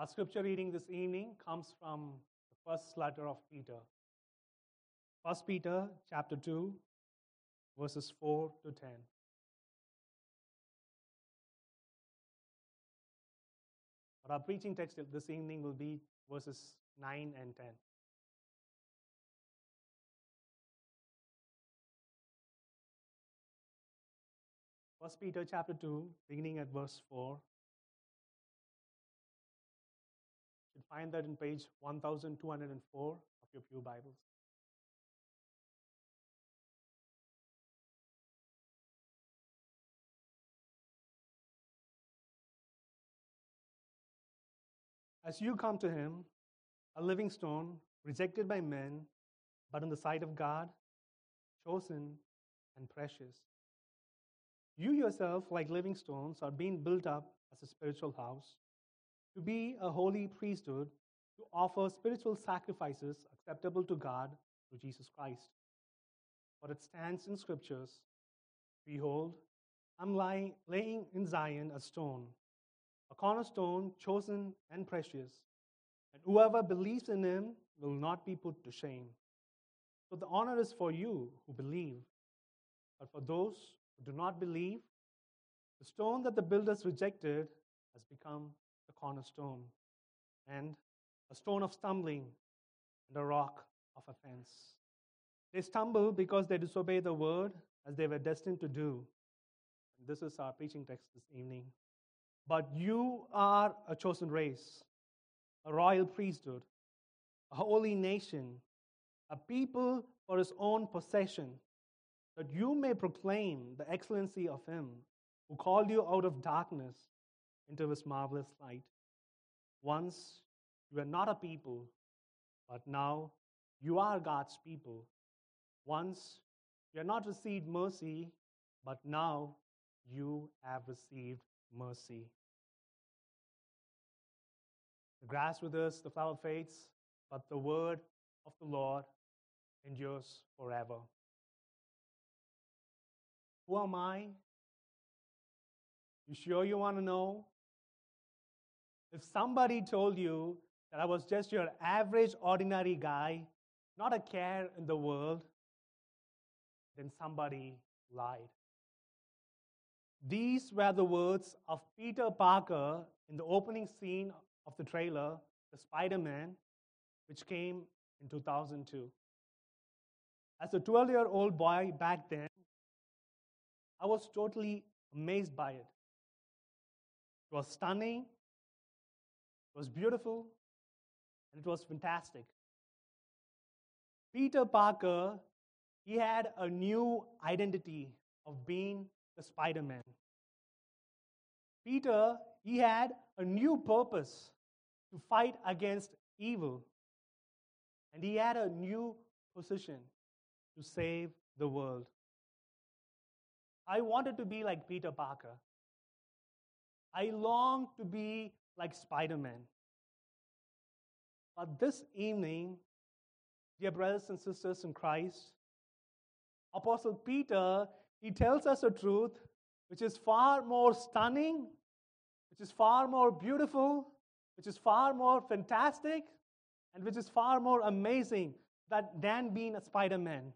Our scripture reading this evening comes from the first letter of Peter. 1 Peter chapter 2 verses 4 to 10. But our preaching text this evening will be verses 9 and 10. First Peter chapter 2, beginning at verse 4. Find that in page 1204 of your Pew Bibles. As you come to him, a living stone, rejected by men, but in the sight of God, chosen and precious. You yourself, like living stones, are being built up as a spiritual house to be a holy priesthood, to offer spiritual sacrifices acceptable to God through Jesus Christ. For it stands in scriptures Behold, I'm lying, laying in Zion a stone, a cornerstone chosen and precious, and whoever believes in him will not be put to shame. So the honor is for you who believe, but for those who do not believe, the stone that the builders rejected has become the cornerstone, and a stone of stumbling and a rock of offense. They stumble because they disobey the word as they were destined to do. And this is our preaching text this evening. But you are a chosen race, a royal priesthood, a holy nation, a people for his own possession, that you may proclaim the excellency of him who called you out of darkness into his marvelous light. Once you were not a people, but now you are God's people. Once you had not received mercy, but now you have received mercy. The grass withers, the flower fades, but the word of the Lord endures forever. Who am I? You sure you want to know? If somebody told you that I was just your average, ordinary guy, not a care in the world, then somebody lied. These were the words of Peter Parker in the opening scene of the trailer, The Spider Man, which came in 2002. As a 12 year old boy back then, I was totally amazed by it. It was stunning, it was beautiful, and it was fantastic. Peter Parker, he had a new identity of being the Spider Man. Peter, he had a new purpose to fight against evil. And he had a new position to save the world. I wanted to be like Peter Parker. I longed to be like Spider Man. But this evening, dear brothers and sisters in Christ, Apostle Peter, he tells us a truth which is far more stunning, which is far more beautiful, which is far more fantastic, and which is far more amazing that than being a Spider Man.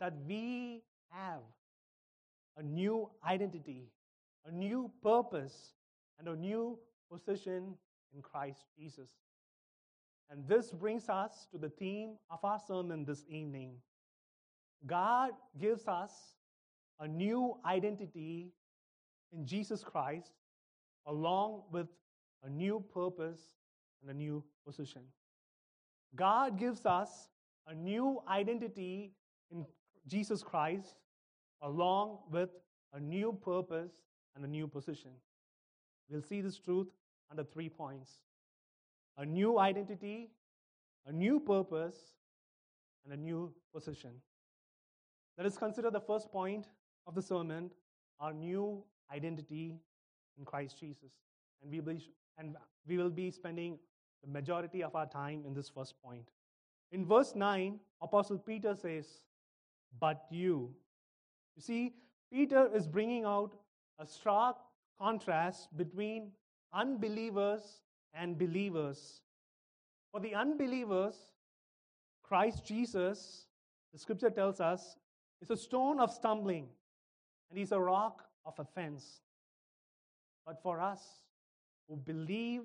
That we have a new identity, a new purpose, and a new position in Christ Jesus. And this brings us to the theme of our sermon this evening. God gives us a new identity in Jesus Christ, along with a new purpose and a new position. God gives us a new identity in Jesus Christ, along with a new purpose and a new position. We'll see this truth under three points a new identity, a new purpose, and a new position. Let us consider the first point of the sermon our new identity in Christ Jesus. And we, and we will be spending the majority of our time in this first point. In verse 9, Apostle Peter says, But you. You see, Peter is bringing out a stark contrast between unbelievers and believers. For the unbelievers, Christ Jesus, the scripture tells us, is a stone of stumbling and he's a rock of offense. But for us who believe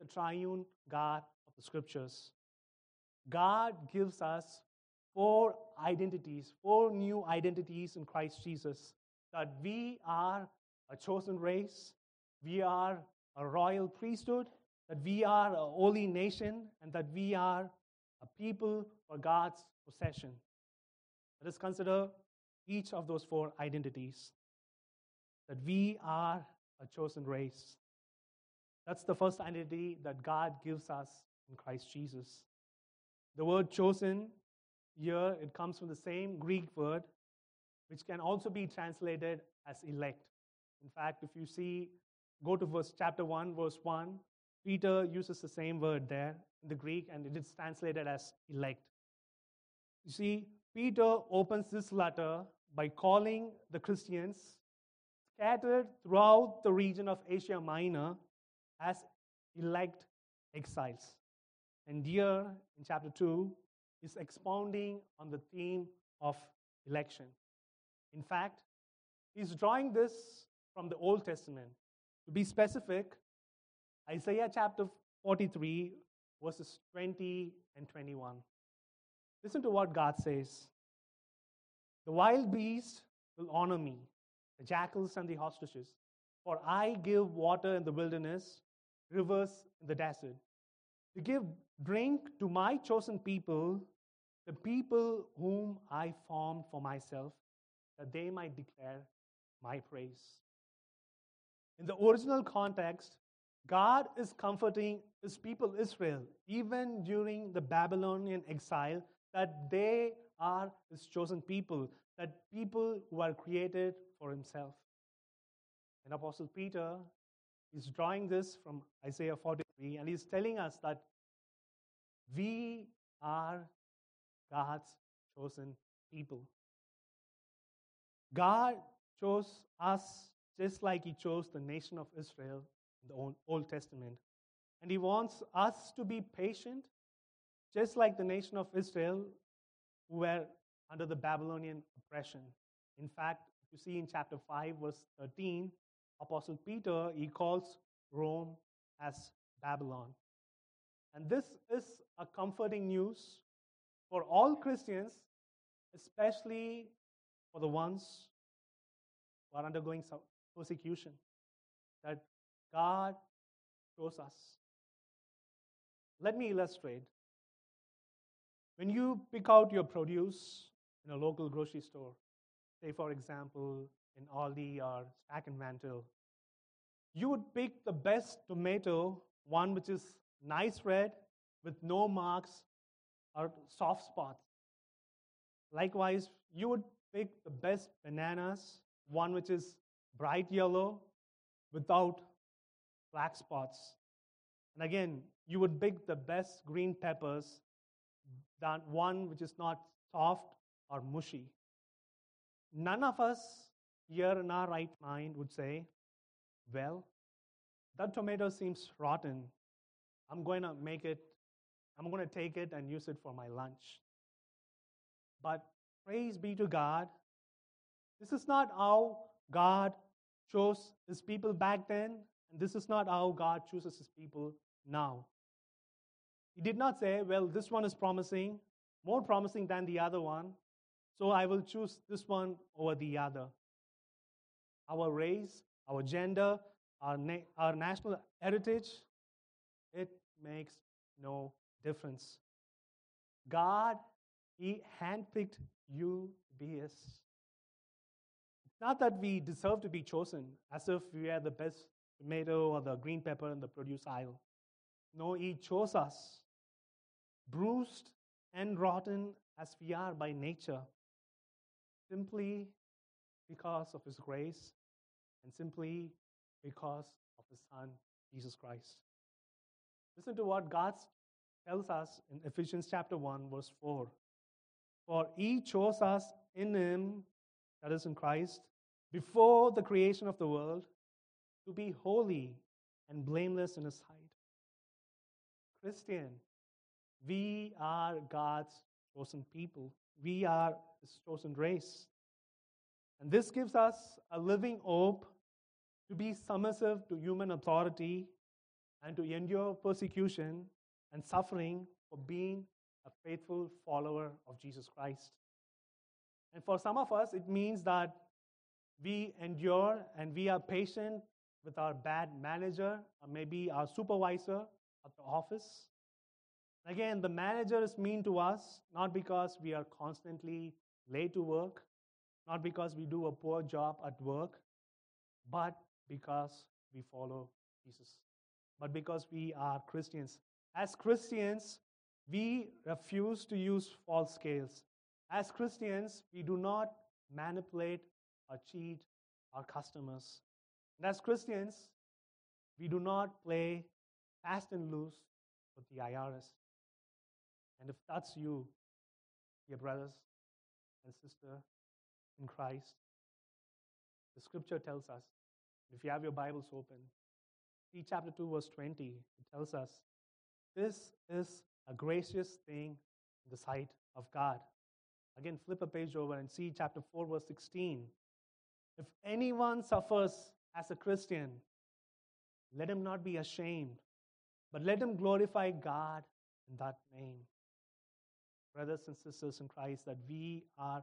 the triune God of the scriptures, God gives us four identities, four new identities in Christ Jesus that we are a chosen race, we are a royal priesthood, that we are a holy nation, and that we are a people for God's possession. Let us consider each of those four identities that we are a chosen race. That's the first identity that God gives us in Christ Jesus. The word chosen here, it comes from the same Greek word, which can also be translated as elect. In fact, if you see, go to verse chapter 1, verse 1, Peter uses the same word there in the Greek, and it is translated as elect. You see, Peter opens this letter by calling the Christians scattered throughout the region of Asia Minor as elect exiles. And here in chapter 2 is expounding on the theme of election. In fact, he's drawing this from the Old Testament. To be specific, Isaiah chapter 43, verses 20 and 21. Listen to what God says The wild beasts will honor me, the jackals and the ostriches, for I give water in the wilderness, rivers in the desert, to give drink to my chosen people, the people whom I formed for myself, that they might declare my praise. In the original context, God is comforting his people Israel, even during the Babylonian exile, that they are his chosen people, that people who are created for himself. And Apostle Peter is drawing this from Isaiah 43, and he's telling us that we are God's chosen people. God chose us just like he chose the nation of Israel in the Old Testament. And he wants us to be patient, just like the nation of Israel who were under the Babylonian oppression. In fact, you see in chapter 5, verse 13, Apostle Peter, he calls Rome as Babylon. And this is a comforting news for all Christians, especially for the ones who are undergoing persecution, that God shows us. Let me illustrate. When you pick out your produce in a local grocery store, say for example in Aldi or Stack and Mantle, you would pick the best tomato, one which is nice red with no marks or soft spots. Likewise, you would pick the best bananas, one which is bright yellow without black spots. And again, you would pick the best green peppers, that one which is not soft or mushy. None of us here in our right mind would say, Well, that tomato seems rotten. I'm going to make it, I'm going to take it and use it for my lunch. But praise be to God, this is not how God chose his people back then, and this is not how God chooses his people now. He did not say, Well, this one is promising, more promising than the other one, so I will choose this one over the other. Our race, our gender, our, na- our national heritage, it makes no difference. God, He handpicked you to be His. Not that we deserve to be chosen as if we are the best tomato or the green pepper in the produce aisle. No, He chose us, bruised and rotten as we are by nature, simply because of His grace and simply because of His Son, Jesus Christ. Listen to what God tells us in Ephesians chapter 1, verse 4. For He chose us in Him, that is in Christ, before the creation of the world, to be holy and blameless in His sight. Christian, we are God's chosen people. We are His chosen race. And this gives us a living hope to be submissive to human authority and to endure persecution and suffering for being a faithful follower of Jesus Christ. And for some of us, it means that we endure and we are patient with our bad manager or maybe our supervisor at the office. Again, the manager is mean to us not because we are constantly late to work, not because we do a poor job at work, but because we follow Jesus, but because we are Christians. As Christians, we refuse to use false scales. As Christians, we do not manipulate or cheat our customers. And as Christians, we do not play fast and loose with the IRS. And if that's you, dear brothers and sister in Christ, the scripture tells us, if you have your Bibles open, see chapter 2, verse 20, it tells us, this is a gracious thing in the sight of God. Again, flip a page over and see chapter 4, verse 16. If anyone suffers as a Christian, let him not be ashamed, but let him glorify God in that name. Brothers and sisters in Christ, that we are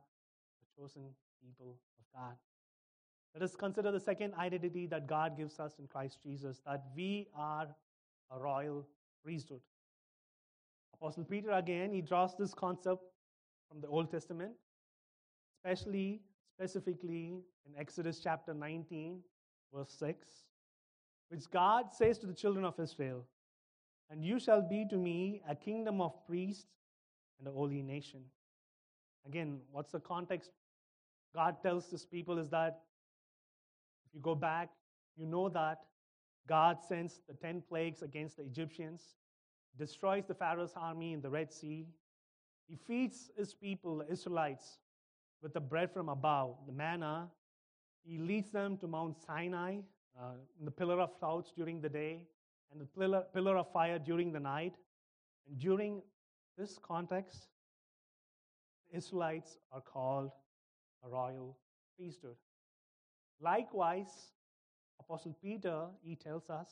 the chosen people of God. Let us consider the second identity that God gives us in Christ Jesus that we are a royal priesthood. Apostle Peter, again, he draws this concept from the Old Testament, especially, specifically in Exodus chapter 19, verse 6, which God says to the children of Israel, And you shall be to me a kingdom of priests and a holy nation. Again, what's the context? God tells his people is that if you go back, you know that God sends the 10 plagues against the Egyptians, destroys the Pharaoh's army in the Red Sea. He feeds his people, the Israelites, with the bread from above, the manna. He leads them to Mount Sinai uh, in the pillar of clouds during the day and the pillar, pillar of fire during the night. And during this context, the Israelites are called a royal priesthood. Likewise, Apostle Peter, he tells us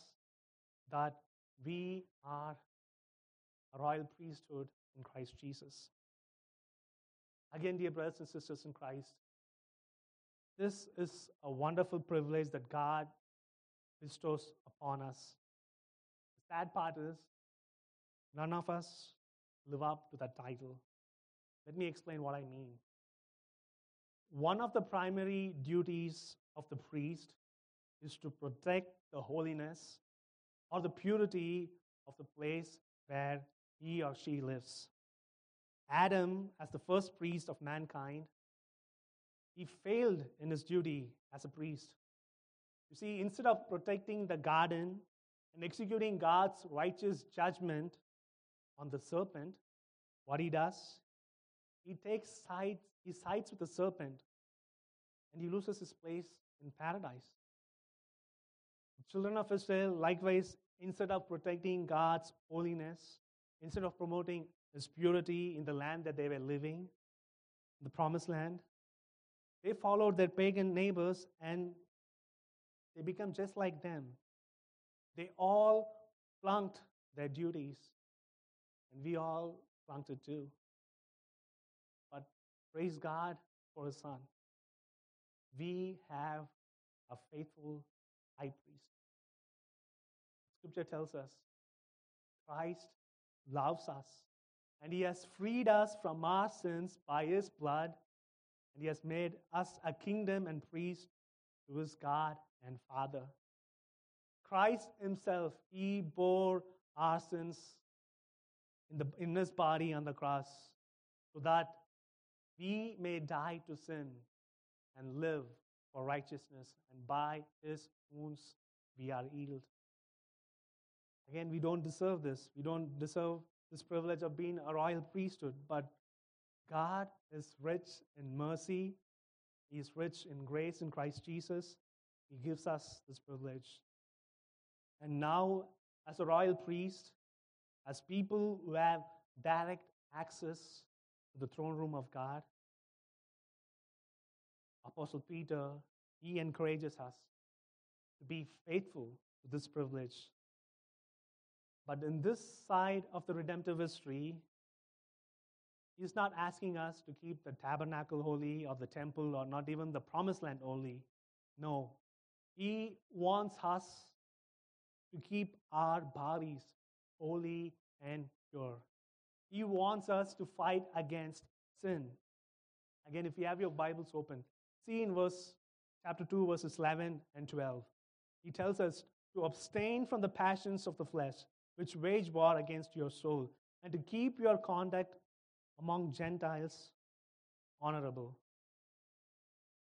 that we are a royal priesthood in Christ Jesus. Again, dear brothers and sisters in Christ, this is a wonderful privilege that God bestows upon us. The sad part is, none of us live up to that title. Let me explain what I mean. One of the primary duties of the priest is to protect the holiness or the purity of the place where he or she lives. Adam, as the first priest of mankind, he failed in his duty as a priest. You see, instead of protecting the garden and executing God's righteous judgment on the serpent, what he does, he takes sides, he sides with the serpent and he loses his place in paradise. The children of Israel, likewise, instead of protecting God's holiness, instead of promoting his purity in the land that they were living, the promised land, they followed their pagan neighbors and they become just like them. They all flunked their duties, and we all flunked it too. But praise God for his son. We have a faithful high priest. Scripture tells us Christ loves us and he has freed us from our sins by his blood and he has made us a kingdom and priest to his God and Father. Christ himself, he bore our sins in, the, in his body on the cross so that we may die to sin and live for righteousness, and by his wounds we are healed. Again, we don't deserve this. We don't deserve this privilege of being a royal priesthood, but God is rich in mercy. He is rich in grace in Christ Jesus. He gives us this privilege. And now, as a royal priest, as people who have direct access to the throne room of God. Apostle Peter, he encourages us to be faithful to this privilege. But in this side of the redemptive history, he's not asking us to keep the tabernacle holy or the temple or not even the promised land holy. No, he wants us to keep our bodies holy and pure. He wants us to fight against sin. Again, if you have your Bibles open, see in verse chapter 2, verses 11 and 12. He tells us to abstain from the passions of the flesh, which wage war against your soul, and to keep your conduct among Gentiles honorable.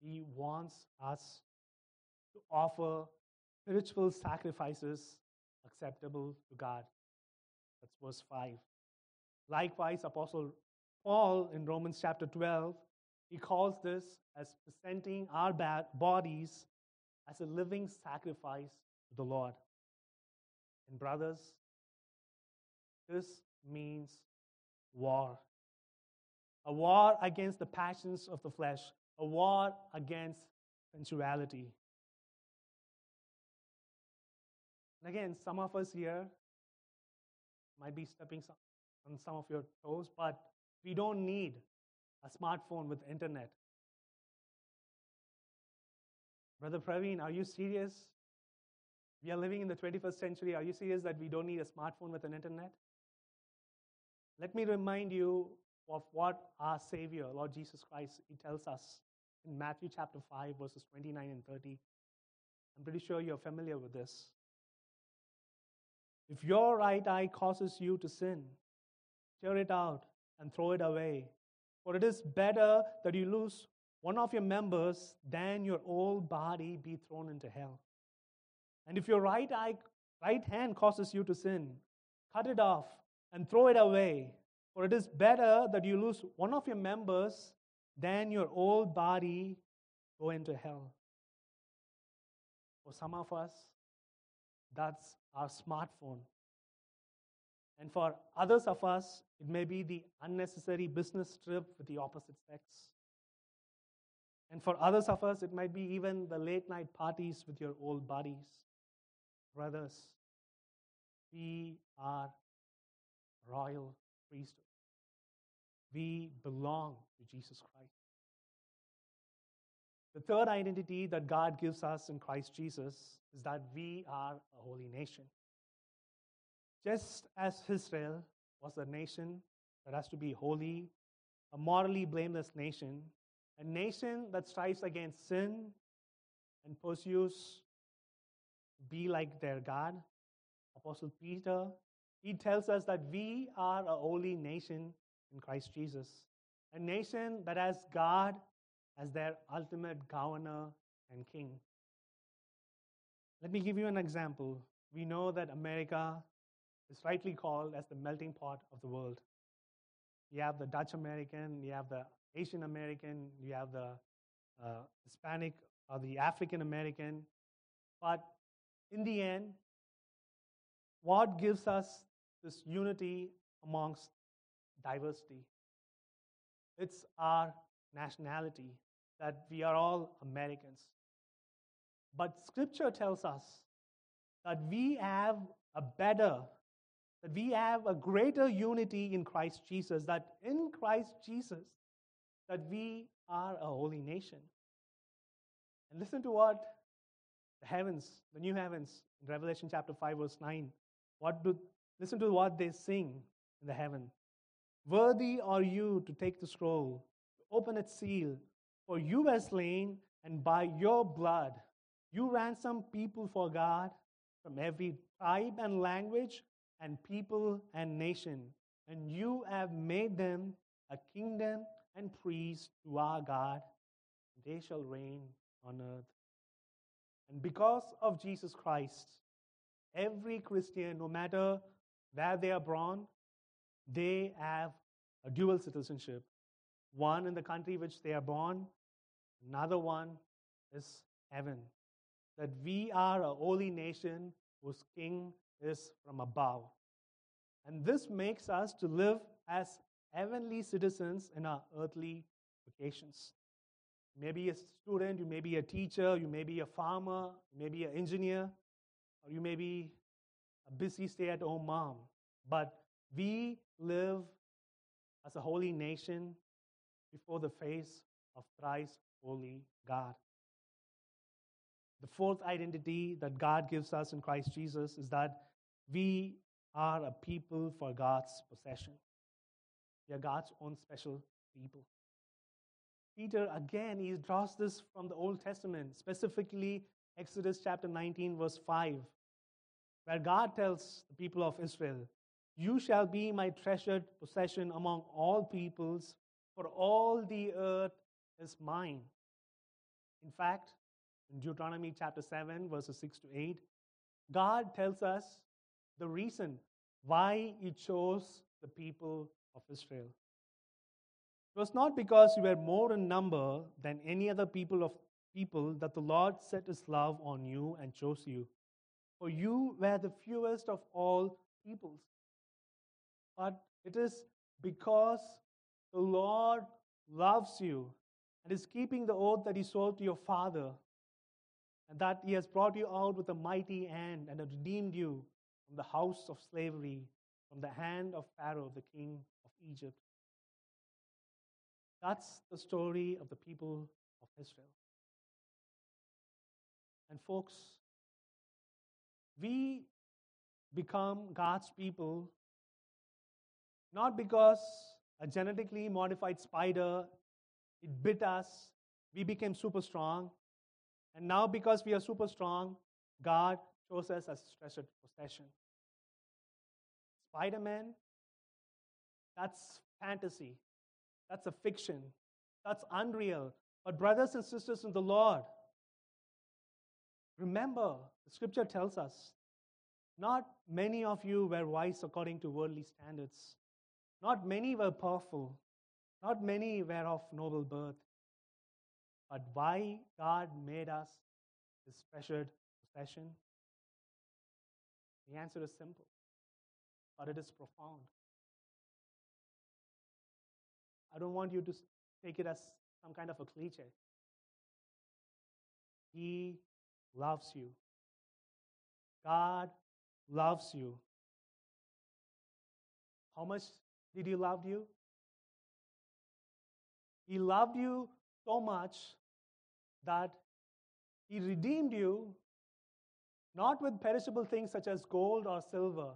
He wants us to offer spiritual sacrifices acceptable to God. That's verse 5. Likewise, Apostle Paul in Romans chapter 12, he calls this as presenting our bodies as a living sacrifice to the Lord. And, brothers, this means war. A war against the passions of the flesh, a war against sensuality. And again, some of us here might be stepping on some of your toes, but we don't need a smartphone with internet. Brother Praveen, are you serious? We are living in the 21st century. Are you serious that we don't need a smartphone with an internet? Let me remind you of what our Savior, Lord Jesus Christ, He tells us in Matthew chapter 5, verses 29 and 30. I'm pretty sure you're familiar with this. If your right eye causes you to sin, tear it out and throw it away. For it is better that you lose one of your members than your whole body be thrown into hell. And if your right eye, right hand causes you to sin, cut it off and throw it away. For it is better that you lose one of your members than your whole body go into hell. For some of us, that's our smartphone. And for others of us, it may be the unnecessary business trip with the opposite sex. And for others of us, it might be even the late night parties with your old buddies. Brothers, we are royal priesthood. We belong to Jesus Christ. The third identity that God gives us in Christ Jesus is that we are a holy nation. Just as Israel was a nation that has to be holy, a morally blameless nation, a nation that strives against sin and pursues be like their God. Apostle Peter, he tells us that we are a holy nation in Christ Jesus, a nation that has God as their ultimate governor and king. Let me give you an example. We know that America is rightly called as the melting pot of the world. You have the Dutch American, you have the Asian American, you have the uh, Hispanic or the African American. But in the end, what gives us this unity amongst diversity? It's our nationality, that we are all Americans. But scripture tells us that we have a better, that we have a greater unity in Christ Jesus, that in Christ Jesus, that we are a holy nation. And listen to what the heavens, the new heavens, in Revelation chapter 5, verse 9, what do listen to what they sing in the heaven. Worthy are you to take the scroll, to open its seal, for you were slain, and by your blood you ransomed people for God from every tribe and language and people and nation, and you have made them a kingdom and priests to our God. They shall reign on earth. And because of Jesus Christ, every Christian, no matter where they are born, they have a dual citizenship. One in the country which they are born, another one is heaven that we are a holy nation whose king is from above. And this makes us to live as heavenly citizens in our earthly vocations. You may be a student, you may be a teacher, you may be a farmer, you may be an engineer, or you may be a busy stay at home mom. But we live as a holy nation before the face of thrice holy God. The fourth identity that God gives us in Christ Jesus is that we are a people for God's possession. We are God's own special people. Peter, again, he draws this from the Old Testament, specifically Exodus chapter 19, verse 5, where God tells the people of Israel, You shall be my treasured possession among all peoples, for all the earth is mine. In fact, in Deuteronomy chapter 7, verses 6 to 8, God tells us the reason why He chose the people of Israel. It was not because you were more in number than any other people of people that the Lord set his love on you and chose you. For you were the fewest of all peoples. But it is because the Lord loves you and is keeping the oath that he swore to your father, and that he has brought you out with a mighty hand and has redeemed you from the house of slavery, from the hand of Pharaoh, the king of Egypt. That's the story of the people of Israel. And, folks, we become God's people not because a genetically modified spider it bit us we became super strong and now because we are super strong god chose us as a treasured possession. Spider-man that's fantasy that's a fiction that's unreal. But brothers and sisters in the lord remember the scripture tells us not many of you were wise according to worldly standards not many were powerful not many were of noble birth. But why God made us his treasured possession? The answer is simple, but it is profound. I don't want you to take it as some kind of a cliche. He loves you. God loves you. How much did He love you? He loved you so much that He redeemed you not with perishable things such as gold or silver,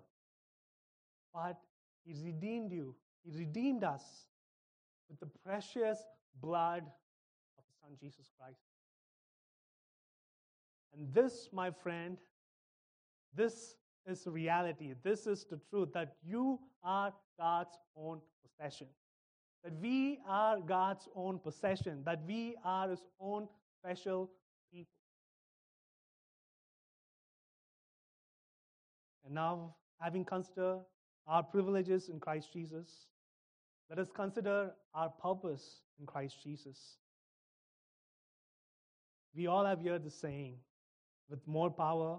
but He redeemed you. He redeemed us with the precious blood of His Son Jesus Christ. And this, my friend, this is reality. This is the truth that you are God's own possession that we are God's own possession, that we are His own special people. And now, having considered our privileges in Christ Jesus, let us consider our purpose in Christ Jesus. We all have heard the saying with more power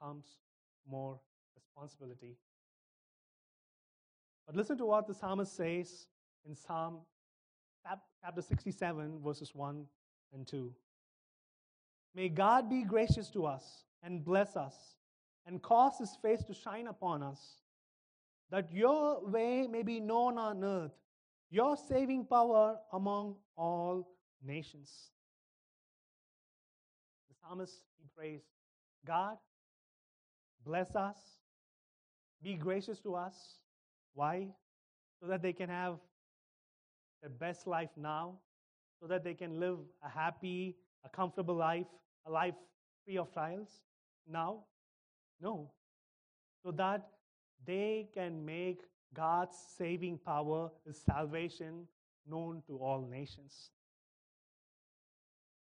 comes more responsibility. But listen to what the psalmist says in Psalm chapter 67, verses 1 and 2. May God be gracious to us and bless us and cause his face to shine upon us, that your way may be known on earth, your saving power among all nations. The psalmist, he prays, God, bless us, be gracious to us. Why? So that they can have their best life now so that they can live a happy, a comfortable life, a life free of trials now? No. So that they can make God's saving power, His salvation, known to all nations.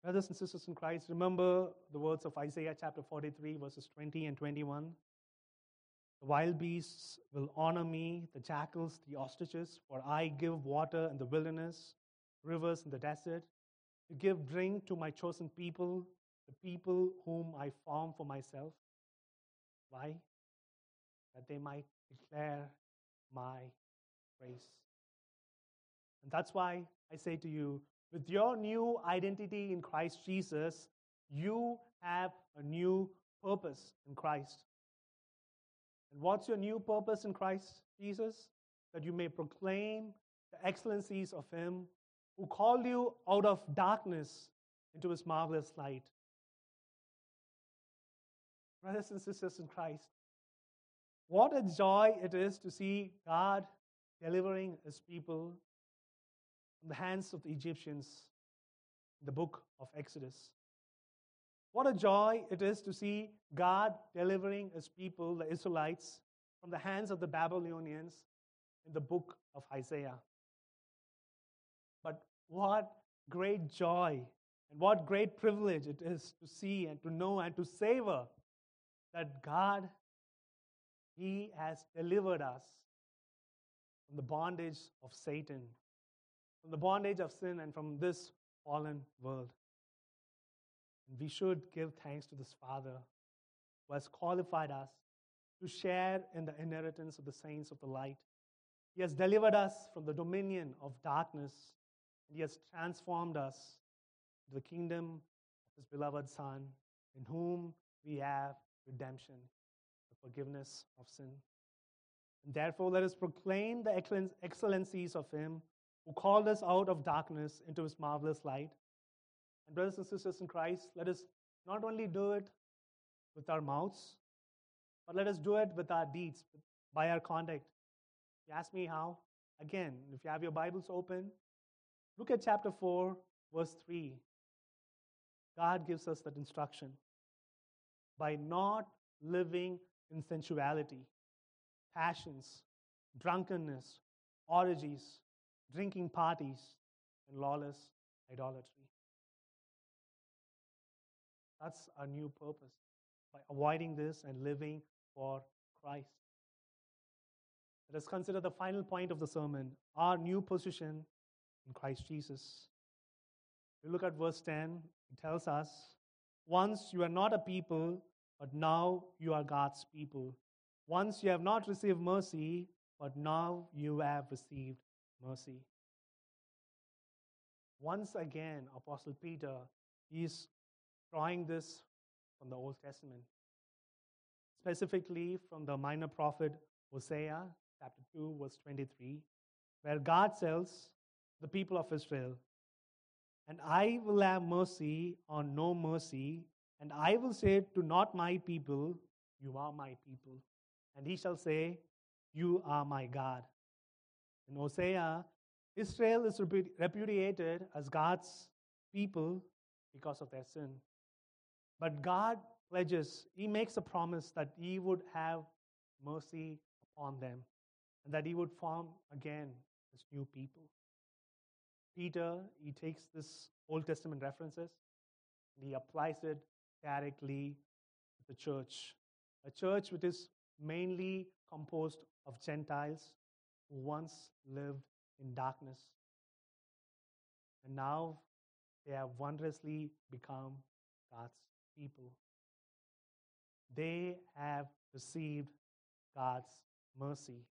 Brothers and sisters in Christ, remember the words of Isaiah chapter 43, verses 20 and 21. The wild beasts will honor me, the jackals, the ostriches, for I give water in the wilderness, rivers in the desert, to give drink to my chosen people, the people whom I form for myself. Why? that they might declare my praise. And that's why I say to you, with your new identity in Christ Jesus, you have a new purpose in Christ. And what's your new purpose in Christ Jesus? That you may proclaim the excellencies of Him who called you out of darkness into His marvelous light. Brothers and sisters in Christ, what a joy it is to see God delivering His people the hands of the Egyptians in the book of Exodus. What a joy it is to see God delivering his people, the Israelites, from the hands of the Babylonians in the book of Isaiah. But what great joy and what great privilege it is to see and to know and to savor that God, He has delivered us from the bondage of Satan, from the bondage of sin, and from this fallen world. And we should give thanks to this Father who has qualified us to share in the inheritance of the saints of the light. He has delivered us from the dominion of darkness, and He has transformed us to the kingdom of His beloved Son, in whom we have redemption, the forgiveness of sin. And therefore, let us proclaim the excellencies of Him who called us out of darkness into His marvelous light. And, brothers and sisters in Christ, let us not only do it with our mouths, but let us do it with our deeds, by our conduct. You ask me how? Again, if you have your Bibles open, look at chapter 4, verse 3. God gives us that instruction. By not living in sensuality, passions, drunkenness, orgies, drinking parties, and lawless idolatry. That's our new purpose by avoiding this and living for Christ. Let us consider the final point of the sermon our new position in Christ Jesus. We look at verse 10, it tells us, Once you are not a people, but now you are God's people. Once you have not received mercy, but now you have received mercy. Once again, Apostle Peter is drawing this from the Old Testament, specifically from the minor prophet Hosea, chapter 2, verse 23, where God tells the people of Israel, And I will have mercy on no mercy, and I will say to not my people, You are my people. And he shall say, You are my God. In Hosea, Israel is repudiated as God's people because of their sin. But God pledges, He makes a promise that He would have mercy upon them and that He would form again His new people. Peter, he takes this Old Testament references and he applies it directly to the church. A church which is mainly composed of Gentiles once lived in darkness. And now they have wondrously become God's people. They have received God's mercy.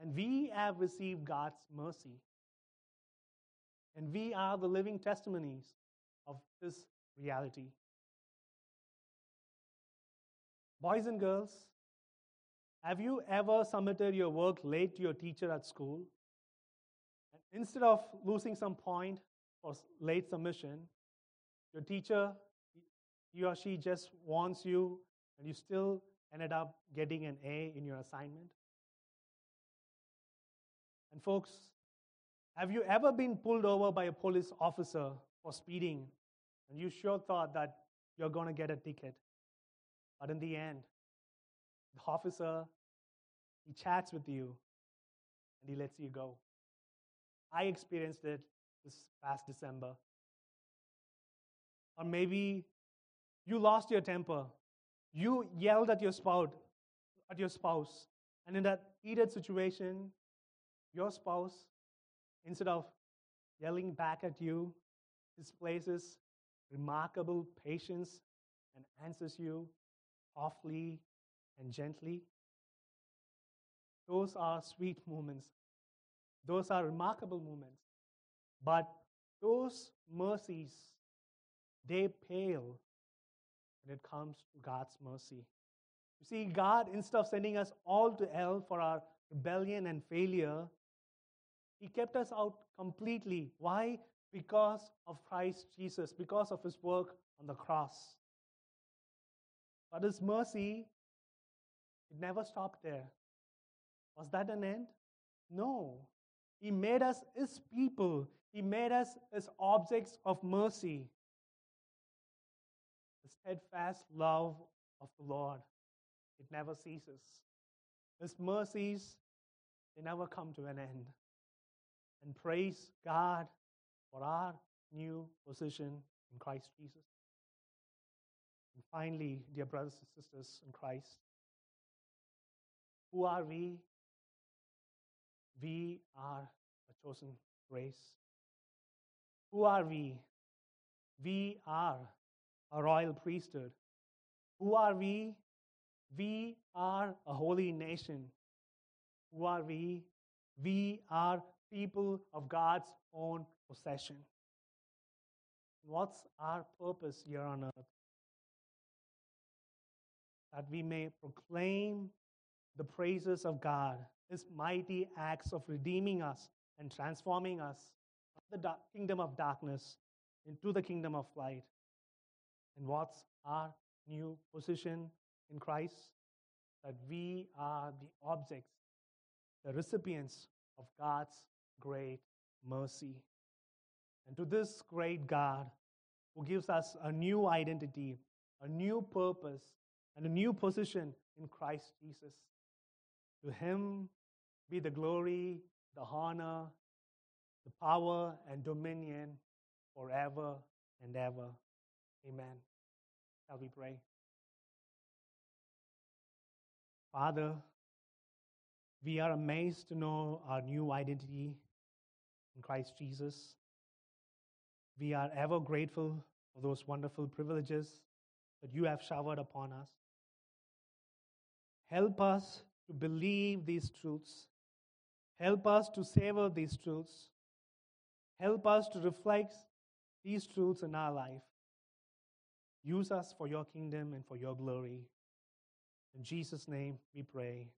And we have received God's mercy. And we are the living testimonies of this reality. Boys and girls, have you ever submitted your work late to your teacher at school? And instead of losing some point for late submission, your teacher he or she just wants you and you still ended up getting an A in your assignment? And, folks, have you ever been pulled over by a police officer for speeding and you sure thought that you're going to get a ticket? But in the end, the officer, he chats with you and he lets you go. I experienced it this past December. Or maybe you lost your temper. You yelled at your spouse, at your spouse. And in that heated situation, your spouse, instead of yelling back at you, displays remarkable patience and answers you softly and gently. those are sweet moments. Those are remarkable moments. But those mercies, they pale when it comes to God's mercy. You see, God, instead of sending us all to hell for our rebellion and failure, He kept us out completely. Why? Because of Christ Jesus, because of His work on the cross. But His mercy, it never stopped there. Was that an end? No. He made us His people, He made us His objects of mercy. The steadfast love of the Lord, it never ceases. His mercies, they never come to an end. And praise God for our new position in Christ Jesus. And finally, dear brothers and sisters in Christ, who are we? We are a chosen race. Who are we? We are a royal priesthood. Who are we? We are a holy nation. Who are we? We are people of God's own possession. What's our purpose here on earth? That we may proclaim the praises of God, His mighty acts of redeeming us and transforming us from the kingdom of darkness into the kingdom of light. And what's our new position in Christ? That we are the objects, the recipients of God's great mercy. And to this great God who gives us a new identity, a new purpose, and a new position in Christ Jesus. To him be the glory, the honor, the power, and dominion forever and ever. Amen. Shall we pray? Father, we are amazed to know our new identity in Christ Jesus. We are ever grateful for those wonderful privileges that you have showered upon us. Help us to believe these truths. Help us to savor these truths. Help us to reflect these truths in our life. Use us for your kingdom and for your glory. In Jesus' name we pray.